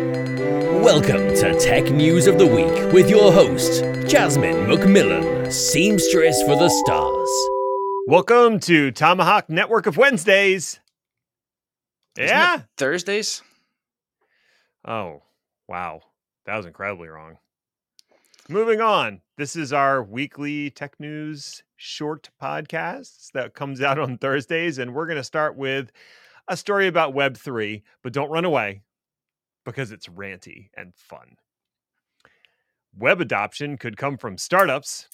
Welcome to Tech News of the Week with your host, Jasmine McMillan, seamstress for the stars. Welcome to Tomahawk Network of Wednesdays. Isn't yeah. it Thursdays. Oh, wow. That was incredibly wrong. Moving on. This is our weekly tech news short podcast that comes out on Thursdays. And we're going to start with a story about Web3, but don't run away because it's ranty and fun. Web adoption could come from startups.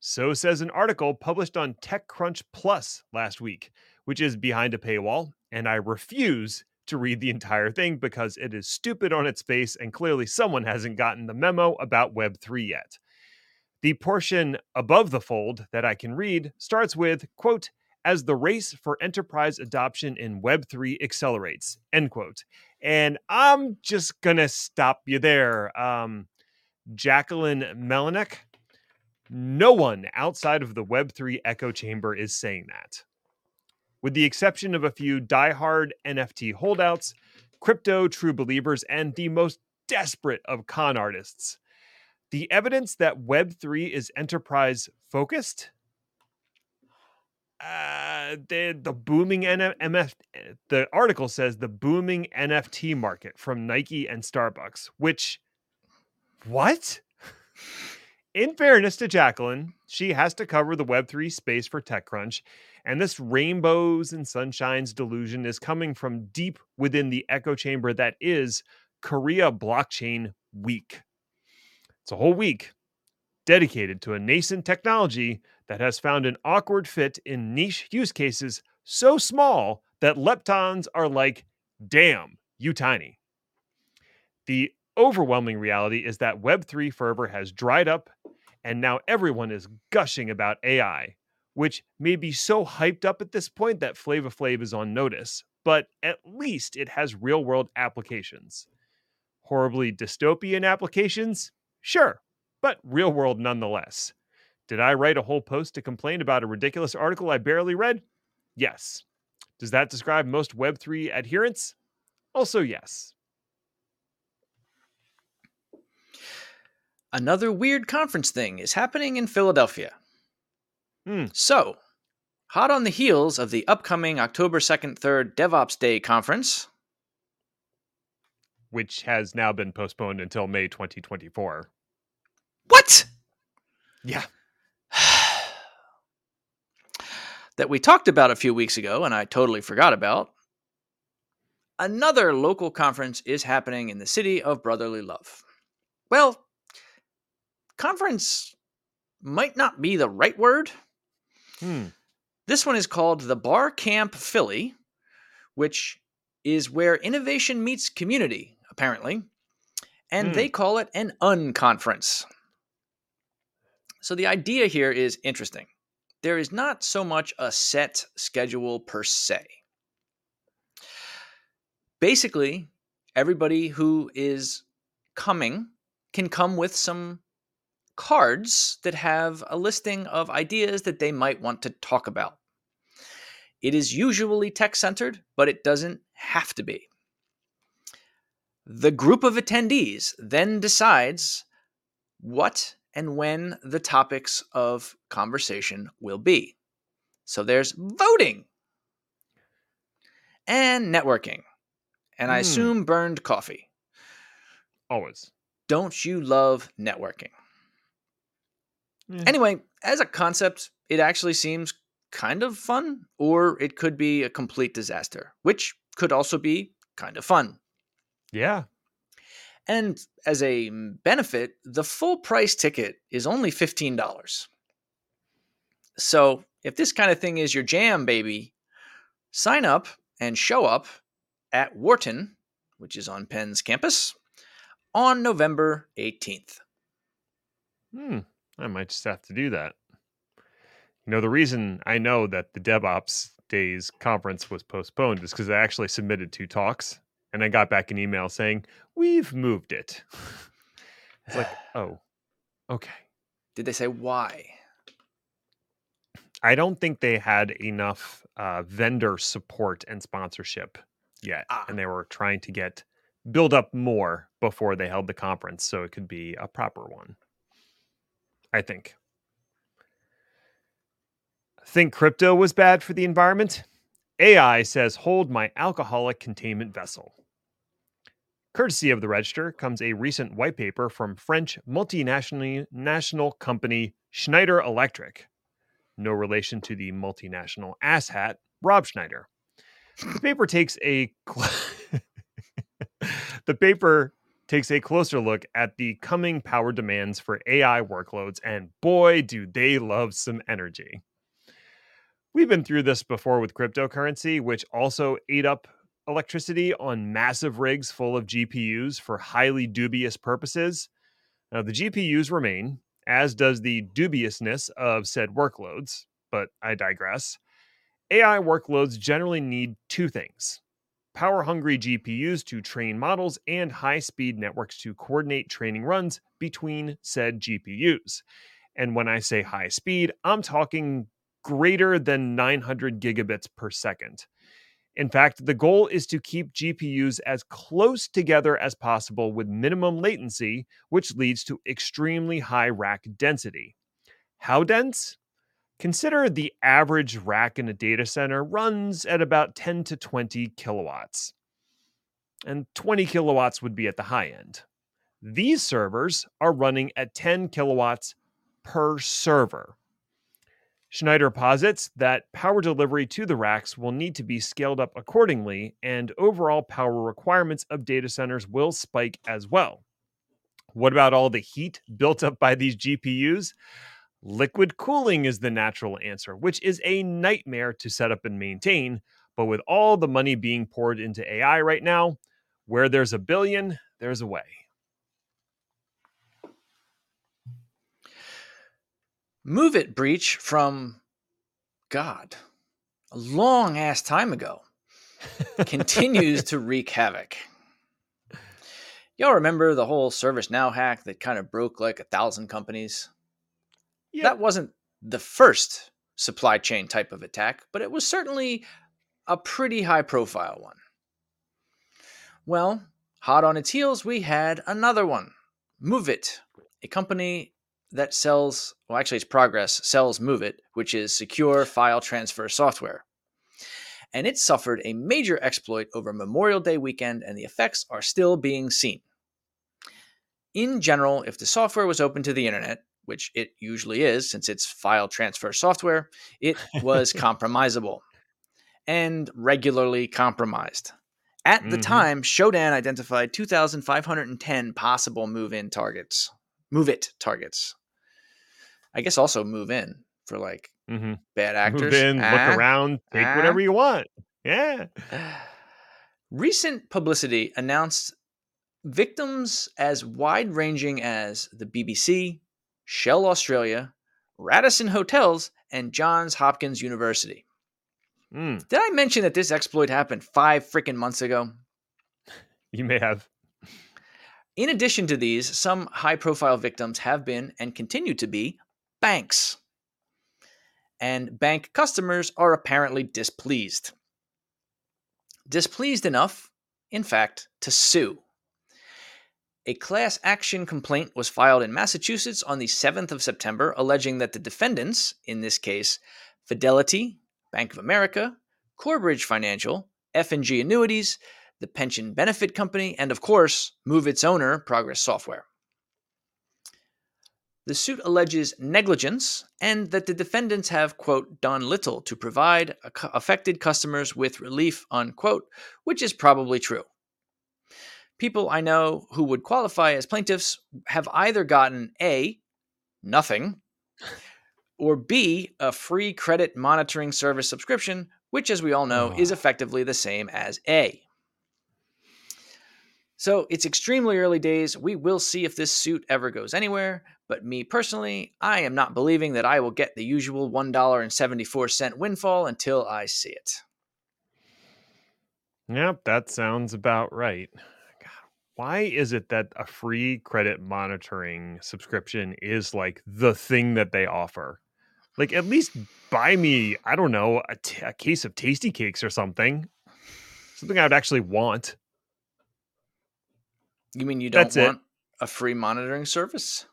So says an article published on TechCrunch Plus last week, which is behind a paywall. And I refuse to read the entire thing because it is stupid on its face and clearly someone hasn't gotten the memo about Web3 yet. The portion above the fold that I can read starts with, quote, as the race for enterprise adoption in Web3 accelerates, end quote. And I'm just going to stop you there. Um, Jacquelyn Melinek, no one outside of the Web3 echo chamber is saying that. With the exception of a few diehard NFT holdouts, crypto true believers, and the most desperate of con artists, the evidence that Web3 is enterprise focused uh, the the booming N- MF the article says the booming NFT market from Nike and Starbucks, which what? In fairness to Jacquelyn, she has to cover the Web3 space for TechCrunch, and this rainbows and sunshines delusion is coming from deep within the echo chamber that is Korea Blockchain Week. It's a whole week dedicated to a nascent technology that has found an awkward fit in niche use cases so small that leptons are like, damn, you tiny. The overwhelming reality is that Web3 fervor has dried up, and now everyone is gushing about AI, which may be so hyped up at this point that Flava Flav is on notice, but at least it has real world applications. Horribly dystopian applications? Sure, but real world nonetheless. Did I write a whole post to complain about a ridiculous article I barely read? Yes. Does that describe most Web3 adherents? Also, yes. Another weird conference thing is happening in Philadelphia. Hmm. So, hot on the heels of the upcoming October 2nd, 3rd DevOps Day conference, Which has now been postponed until May 2024. what? Yeah. that we talked about a few weeks ago and I totally forgot about. Another local conference is happening in the city of brotherly love. Well, conference might not be the right word. Hmm. This one is called the BarCamp Philly, which is where innovation meets community, apparently. And Hmm. they call it an unconference. So the idea here is interesting. There is not so much a set schedule per se. Basically, everybody who is coming can come with some cards that have a listing of ideas that they might want to talk about. It is usually tech centered, but it doesn't have to be. The group of attendees then decides what and when the topics of conversation will be. So there's voting and networking, and I Hmm. assume burned coffee. Always. Don't you love networking? Eh. Anyway, as a concept, it actually seems kind of fun, or it could be a complete disaster, which could also be kind of fun. Yeah. And as a benefit, the full price ticket is only $15. So if this kind of thing is your jam, baby, sign up and show up at Wharton, which is on Penn's campus, on November 18th. Hmm. I might just have to do that. You know, the reason I know that the DevOps Days conference was postponed is because I actually submitted two talks and I got back an email saying, We've moved it. it's like, oh, okay. Did they say why? I don't think they had enough uh, vendor support and sponsorship yet. Ah. And they were trying to get build up more before they held the conference so it could be a proper one. I think. Think crypto was bad for the environment? AI says hold my alcoholic containment vessel. Courtesy of the Register comes a recent white paper from French multinational national company Schneider Electric. No relation to the multinational asshat Rob Schneider. The paper takes a cl- the paper takes a closer look at the coming power demands for AI workloads, and boy, do they love some energy. We've been through this before with cryptocurrency, which also ate up electricity on massive rigs full of GPUs for highly dubious purposes. Now, the GPUs remain, as does the dubiousness of said workloads, but I digress. AI workloads generally need two things power hungry GPUs to train models and high speed networks to coordinate training runs between said GPUs. And when I say high speed, I'm talking greater than 900 gigabits per second. In fact, the goal is to keep GPUs as close together as possible with minimum latency, which leads to extremely high rack density. How dense? Consider the average rack in a data center runs at about 10 to 20 kilowatts. And 20 kilowatts would be at the high end. These servers are running at 10 kilowatts per server. Schneider posits that power delivery to the racks will need to be scaled up accordingly, and overall power requirements of data centers will spike as well. What about all the heat built up by these GPUs? Liquid cooling is the natural answer, which is a nightmare to set up and maintain. But with all the money being poured into AI right now, where there's a billion, there's a way. MOVEit breach from God, a long ass time ago, continues to wreak havoc. Y'all remember the whole ServiceNow hack that kind of broke like a thousand companies? Yeah. That wasn't the first supply chain type of attack, but it was certainly a pretty high profile one. Well, hot on its heels, we had another one MOVEit, a company that sells, well, actually, it's Progress sells MOVEit, which is secure file transfer software. And it suffered a major exploit over Memorial Day weekend, and the effects are still being seen. In general, if the software was open to the internet, which it usually is since it's file transfer software, it was compromisable and regularly compromised. At the Mhm. time, Shodan identified 2,510 possible move in targets, MOVEit targets. I guess also move in for like Mm-hmm. bad actors. Move in, Ah. look around, take Ah. whatever you want. Yeah. Recent publicity announced victims as wide ranging as the BBC, Shell Australia, Radisson Hotels, and Johns Hopkins University. Mm, Did I mention that this exploit happened five freaking months ago? you may have. In addition to these, some high profile victims have been and continue to be banks. And bank customers are apparently displeased. Displeased enough, in fact, to sue. A class action complaint was filed in Massachusetts on the 7th of September, alleging that the defendants, in this case, Fidelity, Bank of America, Corebridge Financial, F&G Annuities, the Pension Benefit Company, and of course, MOVEit's owner, Progress Software. The suit alleges negligence and that the defendants have, quote, done little to provide affected customers with relief, unquote, which is probably true. People I know who would qualify as plaintiffs have either gotten A, nothing, or B, a free credit monitoring service subscription, which, as we all know, is ah. effectively the same as A. So it's extremely early days. We will see if this suit ever goes anywhere. But me personally, I am not believing that I will get the usual $1.74 windfall until I see it. Yep, that sounds about right. Why is it that a free credit monitoring subscription is like the thing that they offer? Like, at least buy me, I don't know, a, t- a case of Tastykakes or something. Something I would actually want. You mean you don't That's it. want a free monitoring service?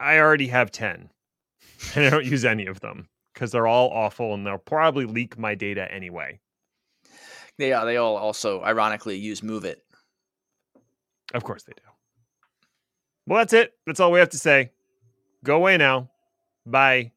I already have 10 and I don't use any of them because they're all awful and they'll probably leak my data anyway. Yeah, uh, they all also ironically use MOVEit. Of course they do. Well, that's it. That's all we have to say. Go away now. Bye.